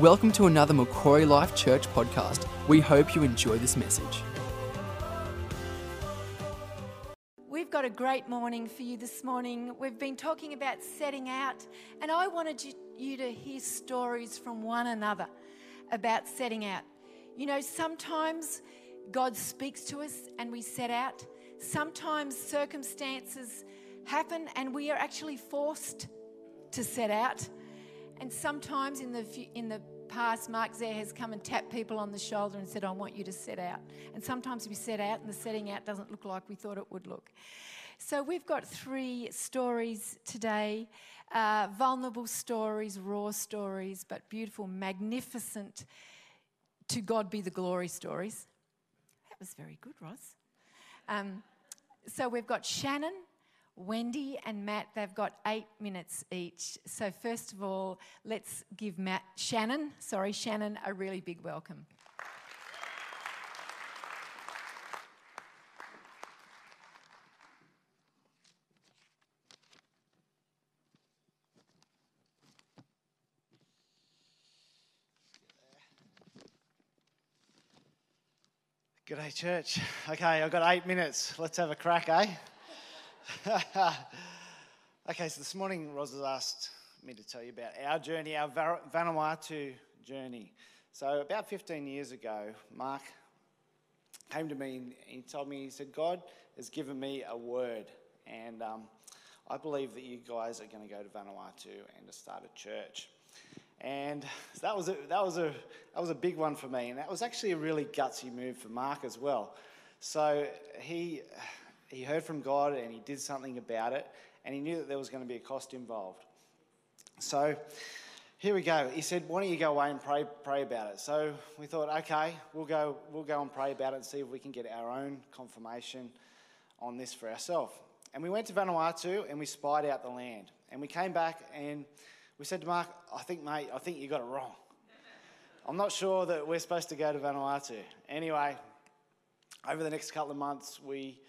Welcome to another Macquarie Life Church podcast. We hope you enjoy this message. We've got a great morning for you this morning. We've been talking about setting out, and I wanted you, to hear stories from one another about setting out. You know, sometimes God speaks to us and we set out. Sometimes circumstances happen and we are actually forced to set out. And sometimes in the in the past, Mark Zare has come and tapped people on the shoulder and said, "I want you to set out." And sometimes we set out, and the setting out doesn't look like we thought it would look. So we've got three stories today: uh, vulnerable stories, raw stories, but beautiful, magnificent. To God be the glory stories. That was very good, Ross. Um, so we've got Shannon, Wendy and Matt, they've got eight minutes each. So, first of all, let's give Matt, Shannon, sorry, Shannon, a really big welcome. G'day, church. Okay, I've got eight minutes. Let's have a crack, eh? okay, so this morning Ros has asked me to tell you about our journey, our Vanuatu journey. So, about 15 years ago, Mark came to me and he told me, he said, God has given me a word, and um, I believe that you guys are going to go to Vanuatu and to start a church. And that was a, that was a that was a big one for me, and that was actually a really gutsy move for Mark as well. So he he heard from God and he did something about it, and he knew that there was going to be a cost involved. So here we go. He said, "Why don't you go away and pray pray about it?" So we thought, okay, we'll go we'll go and pray about it and see if we can get our own confirmation on this for ourselves. And we went to Vanuatu and we spied out the land, and we came back and we said to Mark, "I think, mate, I think you got it wrong." I'm not sure that we're supposed to go to Vanuatu. Anyway, over the next couple of months, we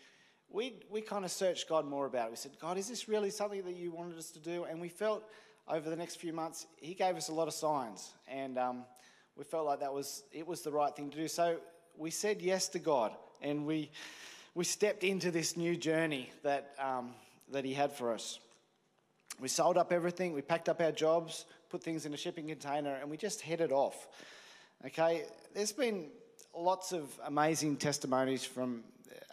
we, we kind of searched God more about it. We said, God, is this really something that you wanted us to do? And we felt over the next few months, He gave us a lot of signs. And um, we felt like that was, it was the right thing to do. So we said yes to God and we, we stepped into this new journey that, um, that He had for us. We sold up everything, we packed up our jobs, put things in a shipping container, and we just headed off. Okay, there's been lots of amazing testimonies from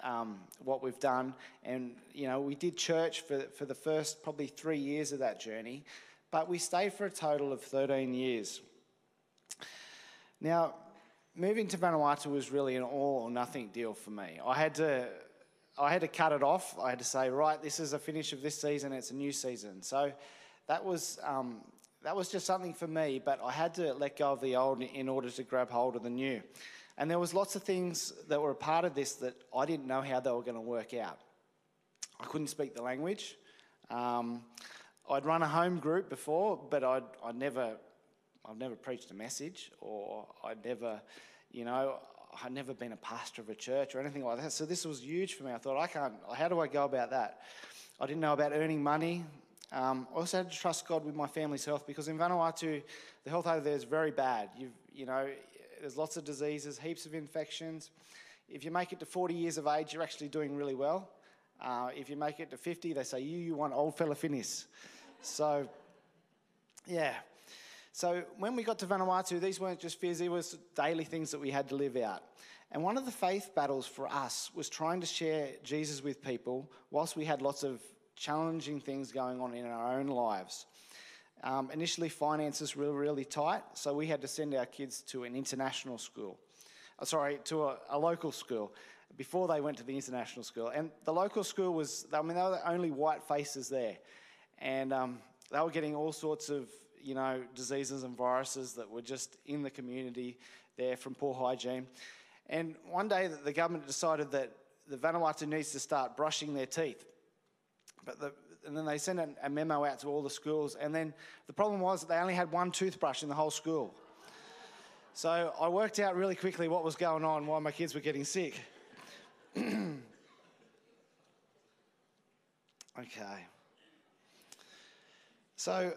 um, what we've done. And, you know, we did church for, for the first probably three years of that journey, but we stayed for a total of 13 years. Now, moving to Vanuatu was really an all or nothing deal for me. I had to. I had to cut it off. I had to say, right, this is a finish of this season. It's a new season. So that was um, that was just something for me. But I had to let go of the old in order to grab hold of the new. And there was lots of things that were a part of this that I didn't know how they were going to work out. I couldn't speak the language. Um, I'd run a home group before, but I'd, I'd never, I've never preached a message, or I'd never, you know, I'd never been a pastor of a church or anything like that. So this was huge for me. I thought, I can't. How do I go about that? I didn't know about earning money. Um, I also had to trust God with my family's health because in Vanuatu, the health over there is very bad. You've, you know, there's lots of diseases, heaps of infections. If you make it to 40 years of age, you're actually doing really well. Uh, if you make it to 50, they say, you, you want old fella finis. So, yeah. So when we got to Vanuatu, these weren't just fears, they were daily things that we had to live out. And one of the faith battles for us was trying to share Jesus with people whilst we had lots of challenging things going on in our own lives. Um, initially, finances were really tight, so we had to send our kids to an international school. Uh, sorry, to a, a, local school before they went to the international school. And the local school was, I mean, they were the only white faces there. And um, they were getting all sorts of, you know, diseases and viruses that were just in the community there from poor hygiene. And one day the government decided that the Vanuatu needs to start brushing their teeth. But the, and then they sent a memo out to all the schools. And then the problem was that they only had one toothbrush in the whole school. So I worked out really quickly what was going on while my kids were getting sick. okay. So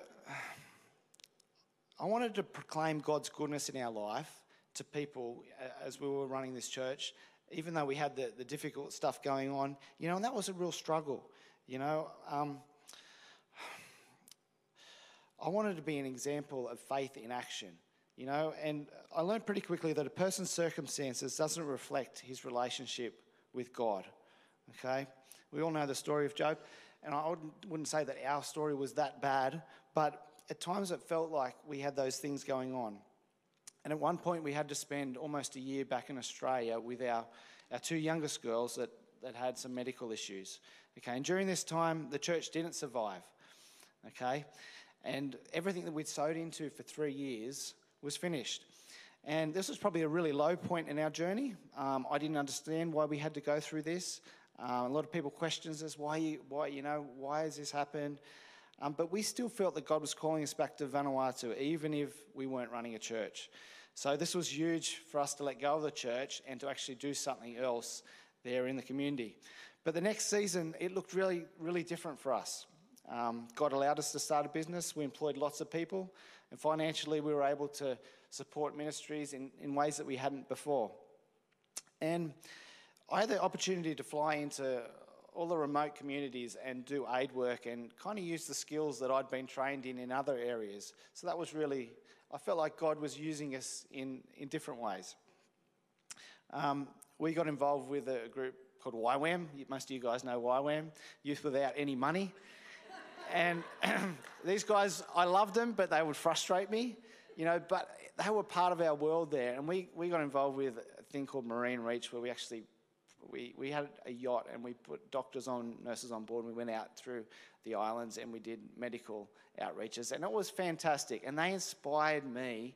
I wanted to proclaim God's goodness in our life to people uh, as we were running this church, even though we had the, the difficult stuff going on, you know, and that was a real struggle, you know. Um, I wanted to be an example of faith in action, you know, and I learned pretty quickly that a person's circumstances doesn't reflect his relationship with God, okay? We all know the story of Job, and I wouldn't say that our story was that bad, but at times it felt like we had those things going on. And at one point, we had to spend almost a year back in Australia with our, our two youngest girls that, that had some medical issues. Okay, and during this time, the church didn't survive. Okay, and everything that we'd sowed into for three years was finished. And this was probably a really low point in our journey. Um, I didn't understand why we had to go through this. Um, a lot of people questions us, why, you, why, you know, why has this happened? Um, but we still felt that God was calling us back to Vanuatu, even if we weren't running a church. So this was huge for us to let go of the church and to actually do something else there in the community. But the next season, it looked really, really different for us. Um, God allowed us to start a business. We employed lots of people, and financially, we were able to support ministries in, in ways that we hadn't before. And I had the opportunity to fly into all the remote communities and do aid work and kind of use the skills that I'd been trained in in other areas. So that was really, I felt like God was using us in, in different ways. Um, we got involved with a group called YWAM. Most of you guys know YWAM, Youth Without Any Money. and these guys, I loved them, but they would frustrate me, you know, but they were part of our world there. And we, we got involved with a thing called Marine Reach, where we actually we, we had a yacht and we put doctors on, nurses on board. And we went out through the islands and we did medical outreaches. And it was fantastic. And they inspired me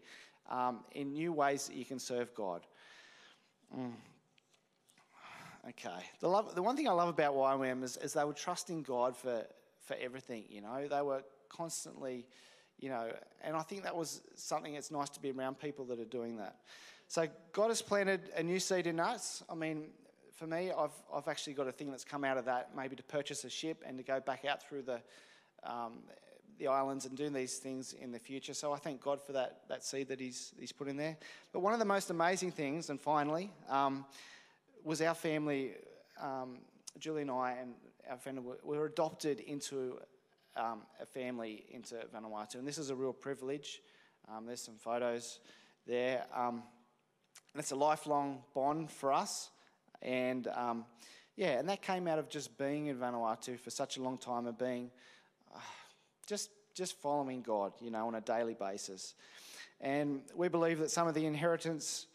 um, in new ways that you can serve God. Mm. Okay. The, love, the one thing I love about YWAM is, is they were trusting God for, for everything, you know. They were constantly, you know, and I think that was something that's nice to be around people that are doing that. So God has planted a new seed in us. I mean, for me, I've, I've actually got a thing that's come out of that, maybe to purchase a ship and to go back out through the, um, the islands and doing these things in the future. So I thank God for that, that seed that he's, he's put in there. But one of the most amazing things, and finally, um, was our family, um, Julie and I and our family, we were adopted into um, a family into Vanuatu. And this is a real privilege. Um, there's some photos there. Um, and it's a lifelong bond for us. And um, yeah, and that came out of just being in Vanuatu for such a long time and being uh, just just following God, you know, on a daily basis. And we believe that some of the inheritance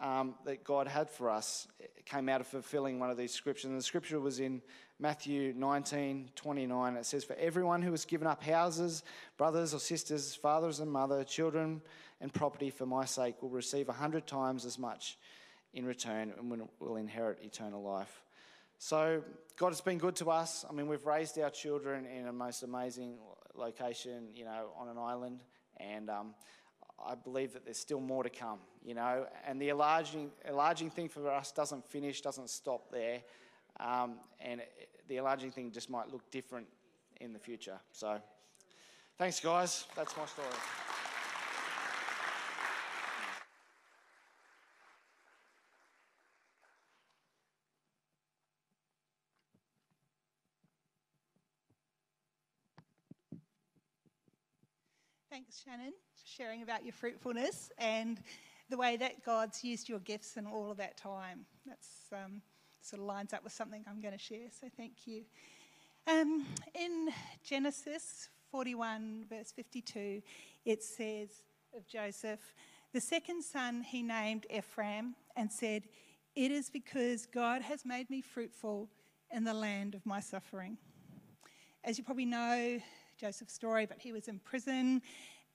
um, that God had for us came out of fulfilling one of these scriptures. And the scripture was in Matthew 19 29. It says, For everyone who has given up houses, brothers or sisters, fathers and mother, children, and property for my sake will receive a hundred times as much in return and will inherit eternal life. So, God has been good to us. I mean, we've raised our children in a most amazing location, you know, on an island, and um, I believe that there's still more to come, you know. And the enlarging, enlarging thing for us doesn't finish, doesn't stop there, um, and it, the enlarging thing just might look different in the future. So, thanks, guys. That's my story. Shannon, sharing about your fruitfulness and the way that God's used your gifts in all of that time. That's um, sort of lines up with something I'm going to share, so thank you. Um, in Genesis 41, verse 52, it says of Joseph, the second son he named Ephraim and said, It is because God has made me fruitful in the land of my suffering. As you probably know, Joseph's story, but he was in prison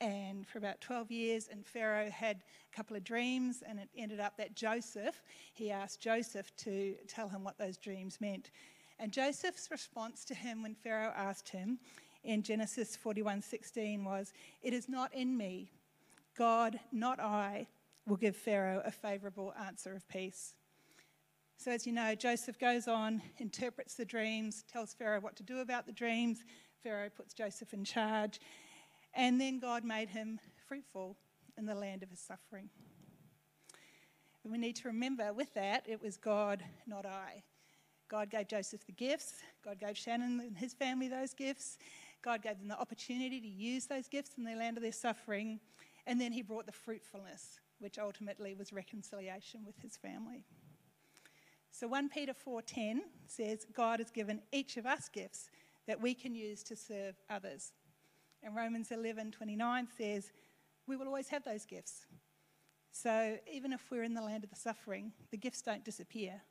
and for about 12 years and Pharaoh had a couple of dreams and it ended up that Joseph, he asked Joseph to tell him what those dreams meant. And Joseph's response to him when Pharaoh asked him in Genesis 41:16 was, "It is not in me. God, not I, will give Pharaoh a favorable answer of peace." So, as you know, Joseph goes on, interprets the dreams, tells Pharaoh what to do about the dreams, Pharaoh puts Joseph in charge. And then God made him fruitful in the land of his suffering. And we need to remember with that, it was God, not I. God gave Joseph the gifts, God gave Shannon and his family those gifts, God gave them the opportunity to use those gifts in the land of their suffering, and then he brought the fruitfulness, which ultimately was reconciliation with his family. So 1 Peter 4:10 says God has given each of us gifts that we can use to serve others. And Romans 11:29 says we will always have those gifts. So even if we're in the land of the suffering, the gifts don't disappear.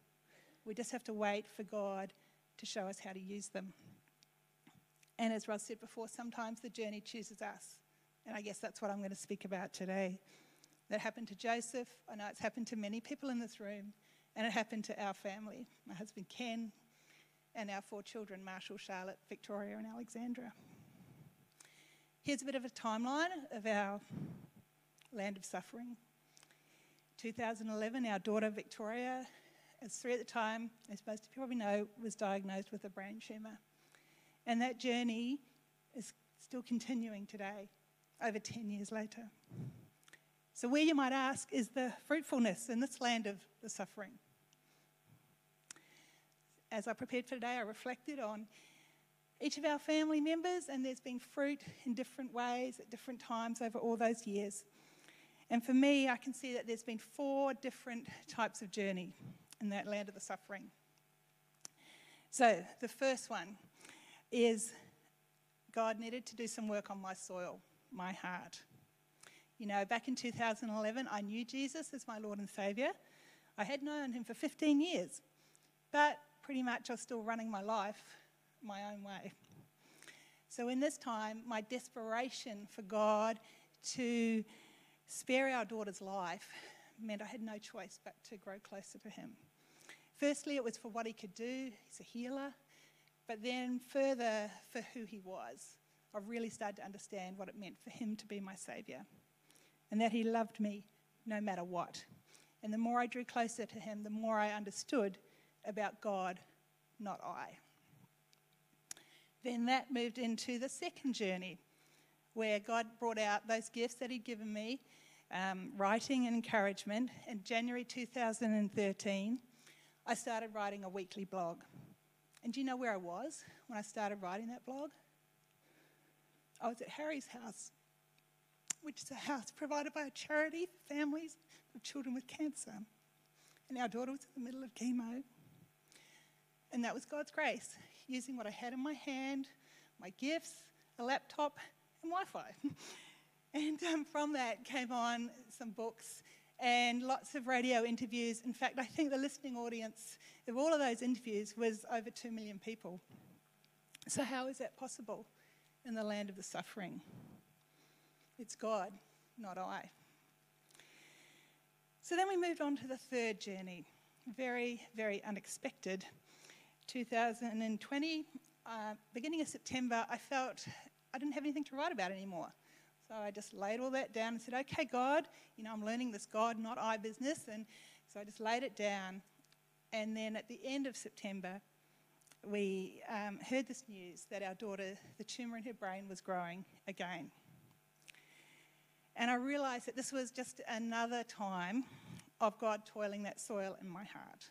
We just have to wait for God to show us how to use them. And as Ross said before, sometimes the journey chooses us. And I guess that's what I'm going to speak about today. That happened to Joseph. I know it's happened to many people in this room. And it happened to our family my husband Ken, and our four children Marshall, Charlotte, Victoria, and Alexandra. Here's a bit of a timeline of our land of suffering. 2011, our daughter Victoria, as three at the time, as most of you probably know, was diagnosed with a brain tumour. And that journey is still continuing today, over 10 years later. So, where you might ask is the fruitfulness in this land of the suffering? As I prepared for today, I reflected on each of our family members, and there's been fruit in different ways at different times over all those years. And for me, I can see that there's been four different types of journey in that land of the suffering. So, the first one is God needed to do some work on my soil, my heart. You know, back in 2011, I knew Jesus as my Lord and Saviour. I had known him for 15 years, but pretty much I was still running my life my own way. So, in this time, my desperation for God to spare our daughter's life meant I had no choice but to grow closer to Him. Firstly, it was for what He could do, He's a healer. But then, further, for who He was. I really started to understand what it meant for Him to be my Saviour and that He loved me no matter what. And the more I drew closer to Him, the more I understood about God, not I. Then that moved into the second journey, where God brought out those gifts that He'd given me um, writing and encouragement. In January 2013, I started writing a weekly blog. And do you know where I was when I started writing that blog? I was at Harry's house, which is a house provided by a charity for families of children with cancer. And our daughter was in the middle of chemo. And that was God's grace, using what I had in my hand, my gifts, a laptop, and Wi Fi. and um, from that came on some books and lots of radio interviews. In fact, I think the listening audience of all of those interviews was over 2 million people. So, how is that possible in the land of the suffering? It's God, not I. So then we moved on to the third journey. Very, very unexpected. 2020, uh, beginning of September, I felt I didn't have anything to write about anymore. So I just laid all that down and said, okay, God, you know, I'm learning this God, not I business. And so I just laid it down. And then at the end of September, we um, heard this news that our daughter, the tumour in her brain, was growing again. And I realised that this was just another time of God toiling that soil in my heart.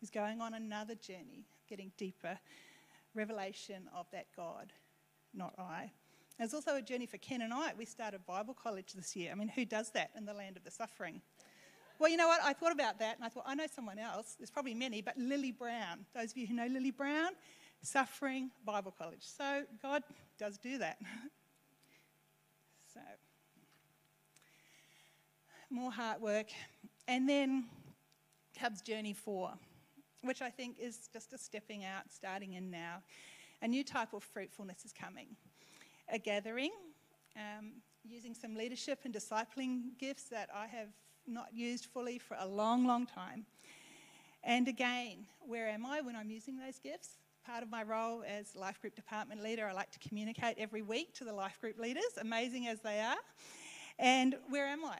He's going on another journey, getting deeper revelation of that God, not I. There's also a journey for Ken and I. We started Bible college this year. I mean, who does that in the land of the suffering? Well, you know what? I thought about that and I thought, I know someone else. There's probably many, but Lily Brown. Those of you who know Lily Brown, Suffering Bible College. So God does do that. so, more heart work. And then Cubs Journey 4, which I think is just a stepping out, starting in now. A new type of fruitfulness is coming. A gathering, um, using some leadership and discipling gifts that I have not used fully for a long, long time. And again, where am I when I'm using those gifts? Part of my role as life group department leader, I like to communicate every week to the life group leaders, amazing as they are. And where am I?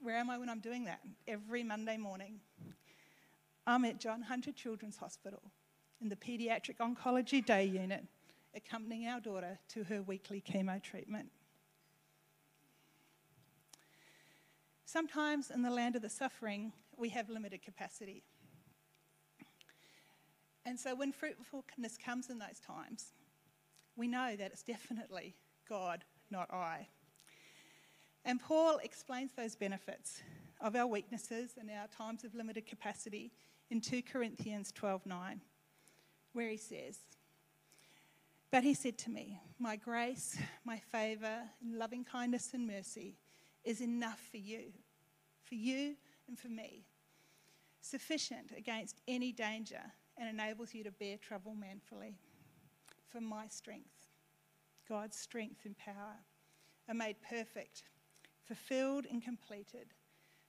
Where am I when I'm doing that? Every Monday morning. I'm at John Hunter Children's Hospital in the Paediatric Oncology Day Unit, accompanying our daughter to her weekly chemo treatment. Sometimes in the land of the suffering, we have limited capacity. And so when fruitfulness comes in those times, we know that it's definitely God, not I. And Paul explains those benefits of our weaknesses and our times of limited capacity in 2 Corinthians 12:9, where he says, "But he said to me, my grace, my favor, loving kindness and mercy is enough for you, for you and for me, sufficient against any danger and enables you to bear trouble manfully. For my strength, God's strength and power, are made perfect, fulfilled and completed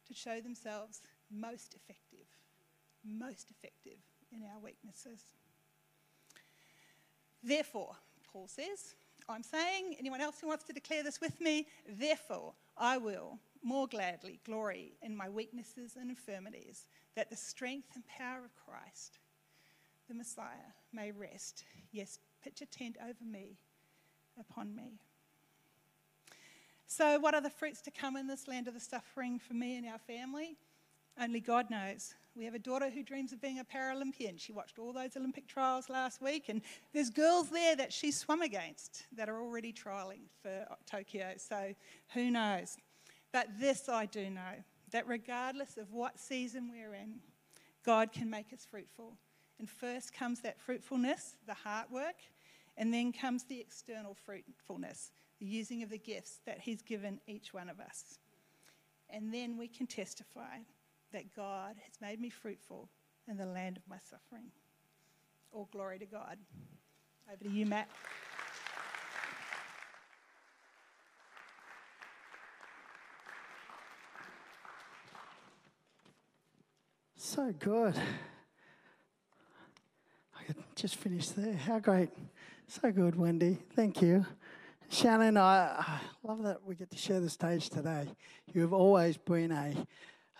to show themselves most effective, most effective in our weaknesses. Therefore, Paul says, I'm saying, anyone else who wants to declare this with me, therefore, I will more gladly glory in my weaknesses and infirmities, that the strength and power of Christ, the Messiah, may rest, yes, pitch a tent over me, upon me. So, what are the fruits to come in this land of the suffering for me and our family? Only God knows. We have a daughter who dreams of being a Paralympian. She watched all those Olympic trials last week, and there's girls there that she swum against that are already trialling for Tokyo. So who knows? But this I do know that regardless of what season we're in, God can make us fruitful. And first comes that fruitfulness, the heart work, and then comes the external fruitfulness, the using of the gifts that He's given each one of us. And then we can testify that God has made me fruitful in the land of my suffering. All glory to God. Over to you, Matt. So good. I could just finish there. How great. So good, Wendy. Thank you. Shannon, I, I love that we get to share the stage today. You have always been a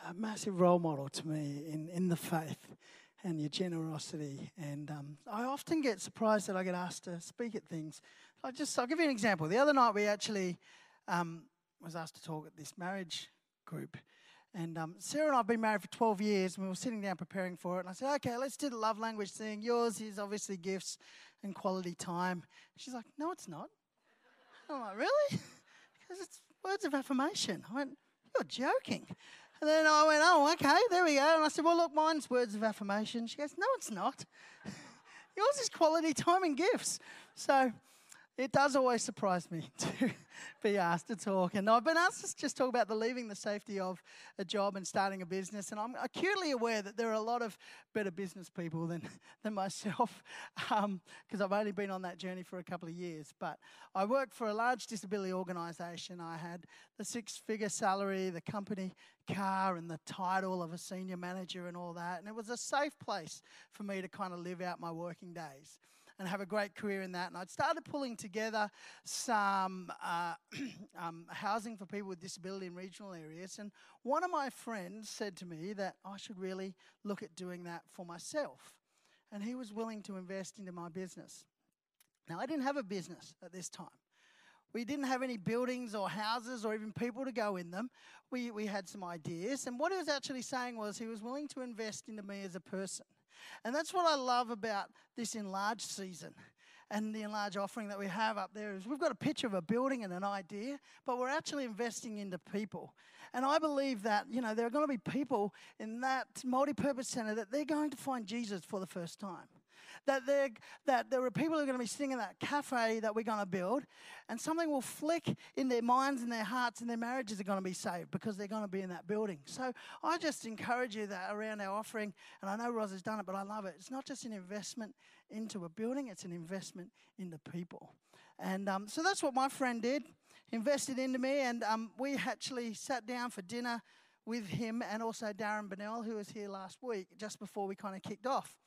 a massive role model to me in, in the faith and your generosity. And um, I often get surprised that I get asked to speak at things. I just I'll give you an example. The other night we actually um, was asked to talk at this marriage group. And um, Sarah and I have been married for 12 years, and we were sitting down preparing for it. And I said, okay, let's do the love language thing. Yours is obviously gifts and quality time. She's like, no, it's not. I'm like, really? Because it's words of affirmation. I went, you're joking. And then I went, oh, okay, there we go. And I said, well, look, mine's words of affirmation. She goes, no, it's not. Yours is quality time and gifts. So it does always surprise me to be asked to talk. And I've been asked to just talk about the leaving the safety of a job and starting a business. And I'm acutely aware that there are a lot of better business people than, than myself because um, I've only been on that journey for a couple of years. But I worked for a large disability organisation. I had the six figure salary, the company car, and the title of a senior manager and all that. And it was a safe place for me to kind of live out my working days and have a great career in that. And I'd started pulling together some uh, um, housing for people with disability in regional areas. And one of my friends said to me that I should really look at doing that for myself. And he was willing to invest into my business. Now, I didn't have a business at this time. We didn't have any buildings or houses or even people to go in them. We, we had some ideas. And what he was actually saying was he was willing to invest into me as a person. And that's what I love about this enlarged season and the enlarged offering that we have up there is we've got a picture of a building and an idea, but we're actually investing into people. And I believe that, you know, there are going to be people in that multi-purpose center that they're going to find Jesus for the first time. That, that there are people who are going to be sitting in that cafe that we're going to build, and something will flick in their minds and their hearts, and their marriages are going to be saved because they're going to be in that building. So I just encourage you that around our offering, and I know Roz has done it, but I love it. It's not just an investment into a building, it's an investment into people. And um, so that's what my friend did, invested into me, and um, we actually sat down for dinner with him and also Darren Bennell, who was here last week, just before we kind of kicked off.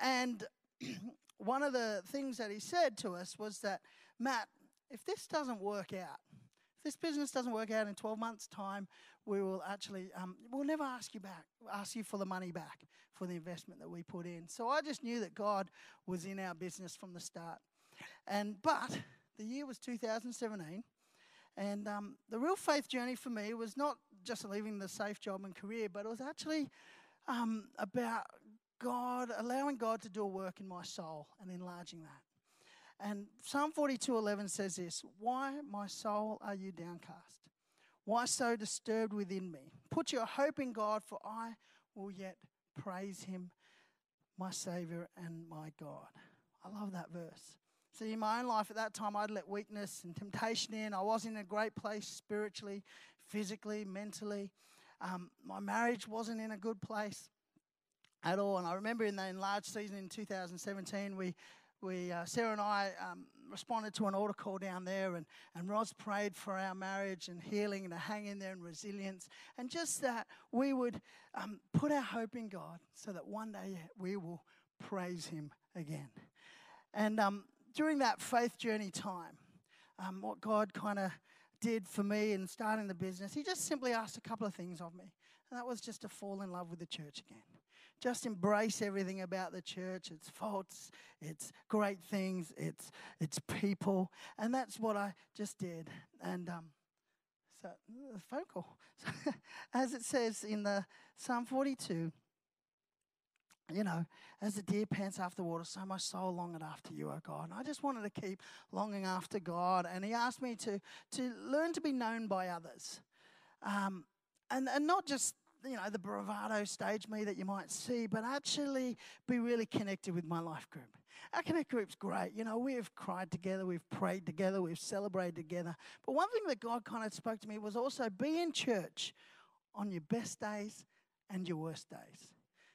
And one of the things that he said to us was that, Matt, if this doesn't work out, if this business doesn't work out in 12 months' time, we will actually, um, we'll never ask you back, ask you for the money back for the investment that we put in. So I just knew that God was in our business from the start. And, but the year was 2017. And um, the real faith journey for me was not just leaving the safe job and career, but it was actually um, about God, allowing God to do a work in my soul and enlarging that. And Psalm 42:11 says this, "Why, my soul, are you downcast? Why so disturbed within me? Put your hope in God, for I will yet praise him, my Savior and my God." I love that verse. See, in my own life at that time, I'd let weakness and temptation in. I wasn't in a great place spiritually, physically, mentally. Um, my marriage wasn't in a good place at all. And I remember in the enlarged season in 2017, we, we uh, Sarah and I um, responded to an altar call down there, and, and Roz prayed for our marriage and healing and to hang in there and resilience. And just that we would um, put our hope in God so that one day we will praise Him again. And um, during that faith journey time, um, what God kind of did for me in starting the business, He just simply asked a couple of things of me. And that was just to fall in love with the church again. Just embrace everything about the church, its faults, its great things, its, its people. And that's what I just did. And um, so, the phone call. as it says in the Psalm 42, you know, as the deer pants after water, so my soul longeth after you, O God. And I just wanted to keep longing after God. And He asked me to, to learn to be known by others. Um, and, and not just, you know, the bravado stage me that you might see, but actually be really connected with my life group. Our Connect group's great. You know, we've cried together, we've prayed together, we've celebrated together. But one thing that God kind of spoke to me was also be in church on your best days and your worst days.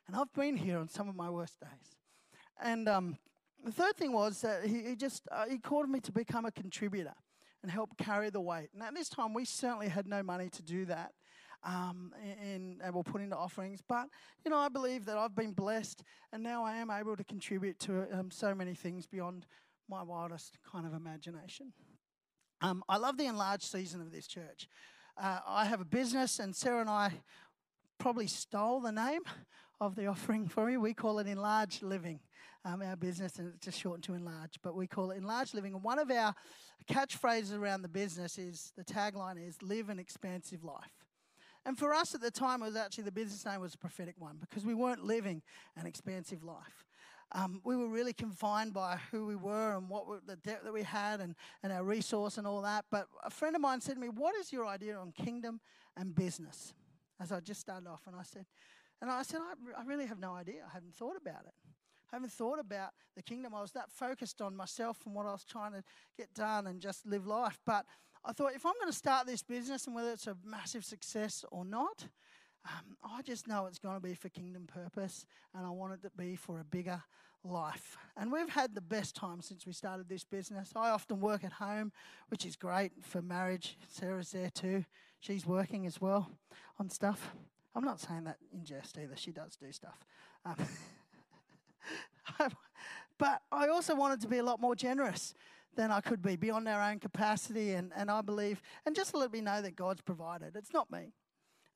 And I've been here on some of my worst days. And um, the third thing was that he, he just uh, he called me to become a contributor and help carry the weight. And at this time, we certainly had no money to do that. Um, and, and we'll put into offerings. But, you know, I believe that I've been blessed and now I am able to contribute to um, so many things beyond my wildest kind of imagination. Um, I love the enlarged season of this church. Uh, I have a business, and Sarah and I probably stole the name of the offering for you. We call it enlarged living, um, our business, and it's just shortened to enlarge, but we call it enlarged living. And one of our catchphrases around the business is the tagline is live an expansive life. And for us at the time, it was actually the business name was a prophetic one because we weren't living an expansive life. Um, we were really confined by who we were and what the debt that we had and, and our resource and all that. But a friend of mine said to me, What is your idea on kingdom and business? As I just started off, and I said, and I said, I, I really have no idea. I haven't thought about it. I haven't thought about the kingdom. I was that focused on myself and what I was trying to get done and just live life. But I thought if I'm going to start this business and whether it's a massive success or not, um, I just know it's going to be for kingdom purpose and I want it to be for a bigger life. And we've had the best time since we started this business. I often work at home, which is great for marriage. Sarah's there too. She's working as well on stuff. I'm not saying that in jest either. She does do stuff. Um, but I also wanted to be a lot more generous than I could be, beyond our own capacity. And, and I believe, and just let me know that God's provided. It's not me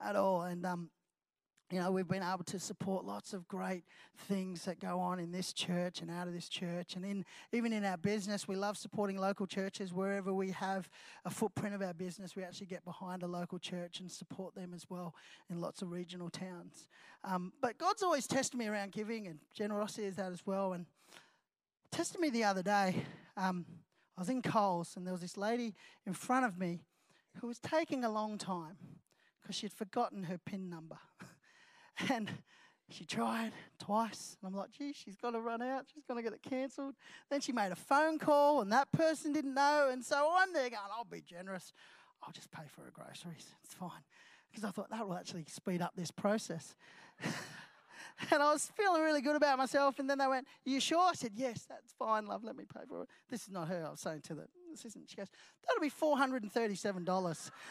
at all. And um, you know, we've been able to support lots of great things that go on in this church and out of this church. And in, even in our business, we love supporting local churches. Wherever we have a footprint of our business, we actually get behind a local church and support them as well in lots of regional towns. Um, but God's always tested me around giving, and generosity is that as well. And tested me the other day. Um, I was in Coles, and there was this lady in front of me who was taking a long time because she'd forgotten her PIN number. And she tried twice. And I'm like, gee, she's got to run out. She's going to get it cancelled. Then she made a phone call, and that person didn't know. And so I'm there going, I'll be generous. I'll just pay for her groceries. It's fine. Because I thought that will actually speed up this process. and I was feeling really good about myself. And then they went, you sure? I said, Yes, that's fine, love. Let me pay for it. This is not her. I was saying to the assistant. She goes, That'll be $437.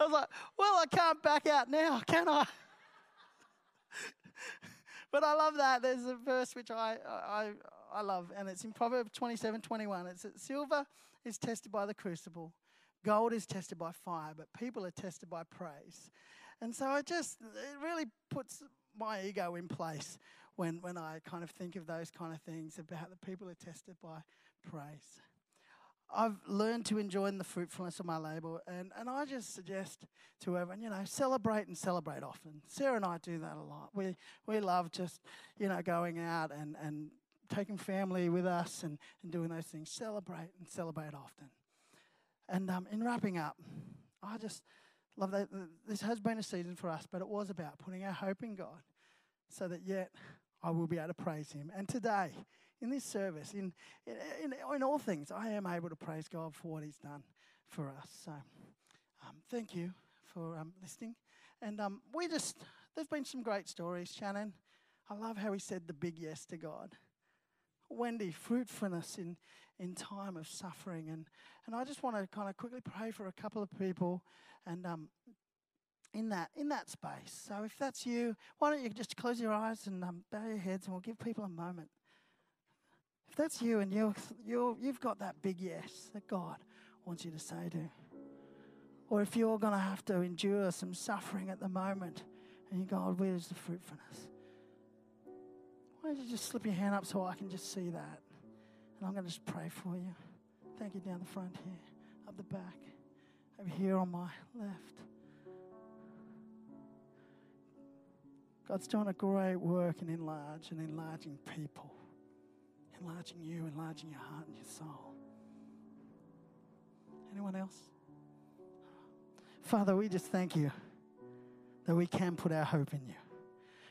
I was like, well, I can't back out now, can I? but I love that. There's a verse which I, I, I love, and it's in Proverbs 27 21. It's that silver is tested by the crucible, gold is tested by fire, but people are tested by praise. And so it just, it really puts my ego in place when, when I kind of think of those kind of things about the people are tested by praise. I've learned to enjoy the fruitfulness of my labour, and, and I just suggest to everyone, you know, celebrate and celebrate often. Sarah and I do that a lot. We we love just, you know, going out and, and taking family with us and, and doing those things. Celebrate and celebrate often. And um, in wrapping up, I just love that this has been a season for us, but it was about putting our hope in God so that yet I will be able to praise Him. And today, in this service, in, in, in, all things, I am able to praise God for what He's done for us. So, um, thank you for um, listening. And um, we just, there's been some great stories, Shannon. I love how he said the big yes to God. Wendy, fruitfulness in, in time of suffering. And, and I just want to kind of quickly pray for a couple of people and um, in that in that space. So if that's you, why don't you just close your eyes and um, bow your heads, and we'll give people a moment. If that's you and you you you've got that big yes that God wants you to say to, or if you're going to have to endure some suffering at the moment, and you go, God, where's the fruitfulness? Why don't you just slip your hand up so I can just see that? And I'm going to just pray for you. Thank you down the front here, up the back, over here on my left. God's doing a great work in enlarge and enlarging people, enlarging you, enlarging your heart and your soul. Anyone else? Father, we just thank you that we can put our hope in you.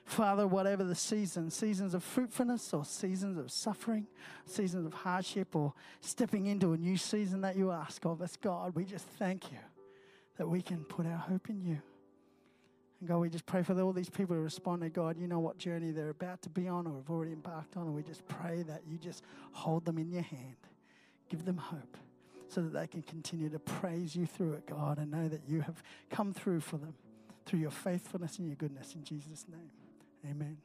Father, whatever the season, seasons of fruitfulness or seasons of suffering, seasons of hardship, or stepping into a new season that you ask of us, God, we just thank you that we can put our hope in you. And God, we just pray for all these people who responded. God, you know what journey they're about to be on or have already embarked on. And we just pray that you just hold them in your hand, give them hope so that they can continue to praise you through it, God, and know that you have come through for them through your faithfulness and your goodness. In Jesus' name, amen.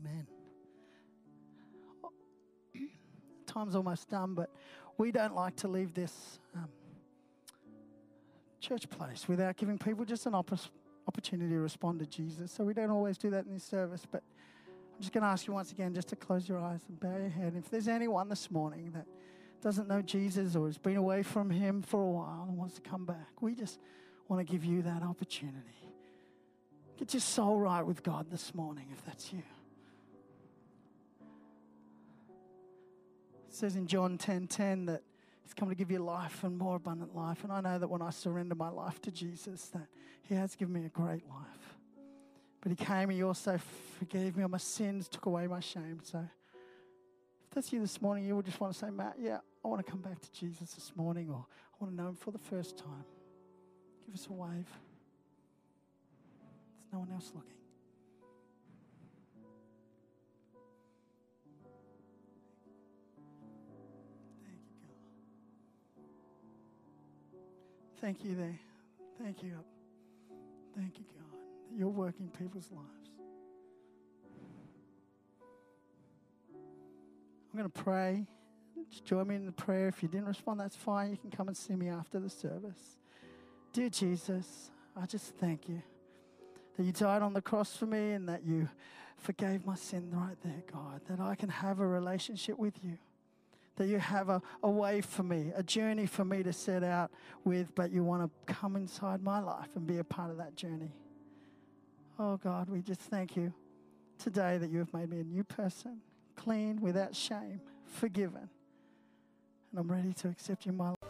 Amen. Time's almost done, but we don't like to leave this. Um, church place without giving people just an opportunity to respond to Jesus. So we don't always do that in this service, but I'm just going to ask you once again just to close your eyes and bow your head. If there's anyone this morning that doesn't know Jesus or has been away from him for a while and wants to come back, we just want to give you that opportunity. Get your soul right with God this morning if that's you. It says in John 10:10 10, 10 that He's come to give you life and more abundant life. And I know that when I surrender my life to Jesus, that He has given me a great life. But He came, and He also forgave me of my sins, took away my shame. So if that's you this morning, you would just want to say, Matt, yeah, I want to come back to Jesus this morning, or I want to know Him for the first time. Give us a wave. No one else looking. Thank you God. Thank you there. Thank you. Thank you, God, you're working people's lives. I'm going to pray. Just join me in the prayer. If you didn't respond, that's fine. You can come and see me after the service. Dear Jesus, I just thank you that you died on the cross for me and that you forgave my sin right there, God, that I can have a relationship with you that you have a, a way for me, a journey for me to set out with, but you want to come inside my life and be a part of that journey. Oh God, we just thank you today that you have made me a new person, clean, without shame, forgiven. And I'm ready to accept you in my life.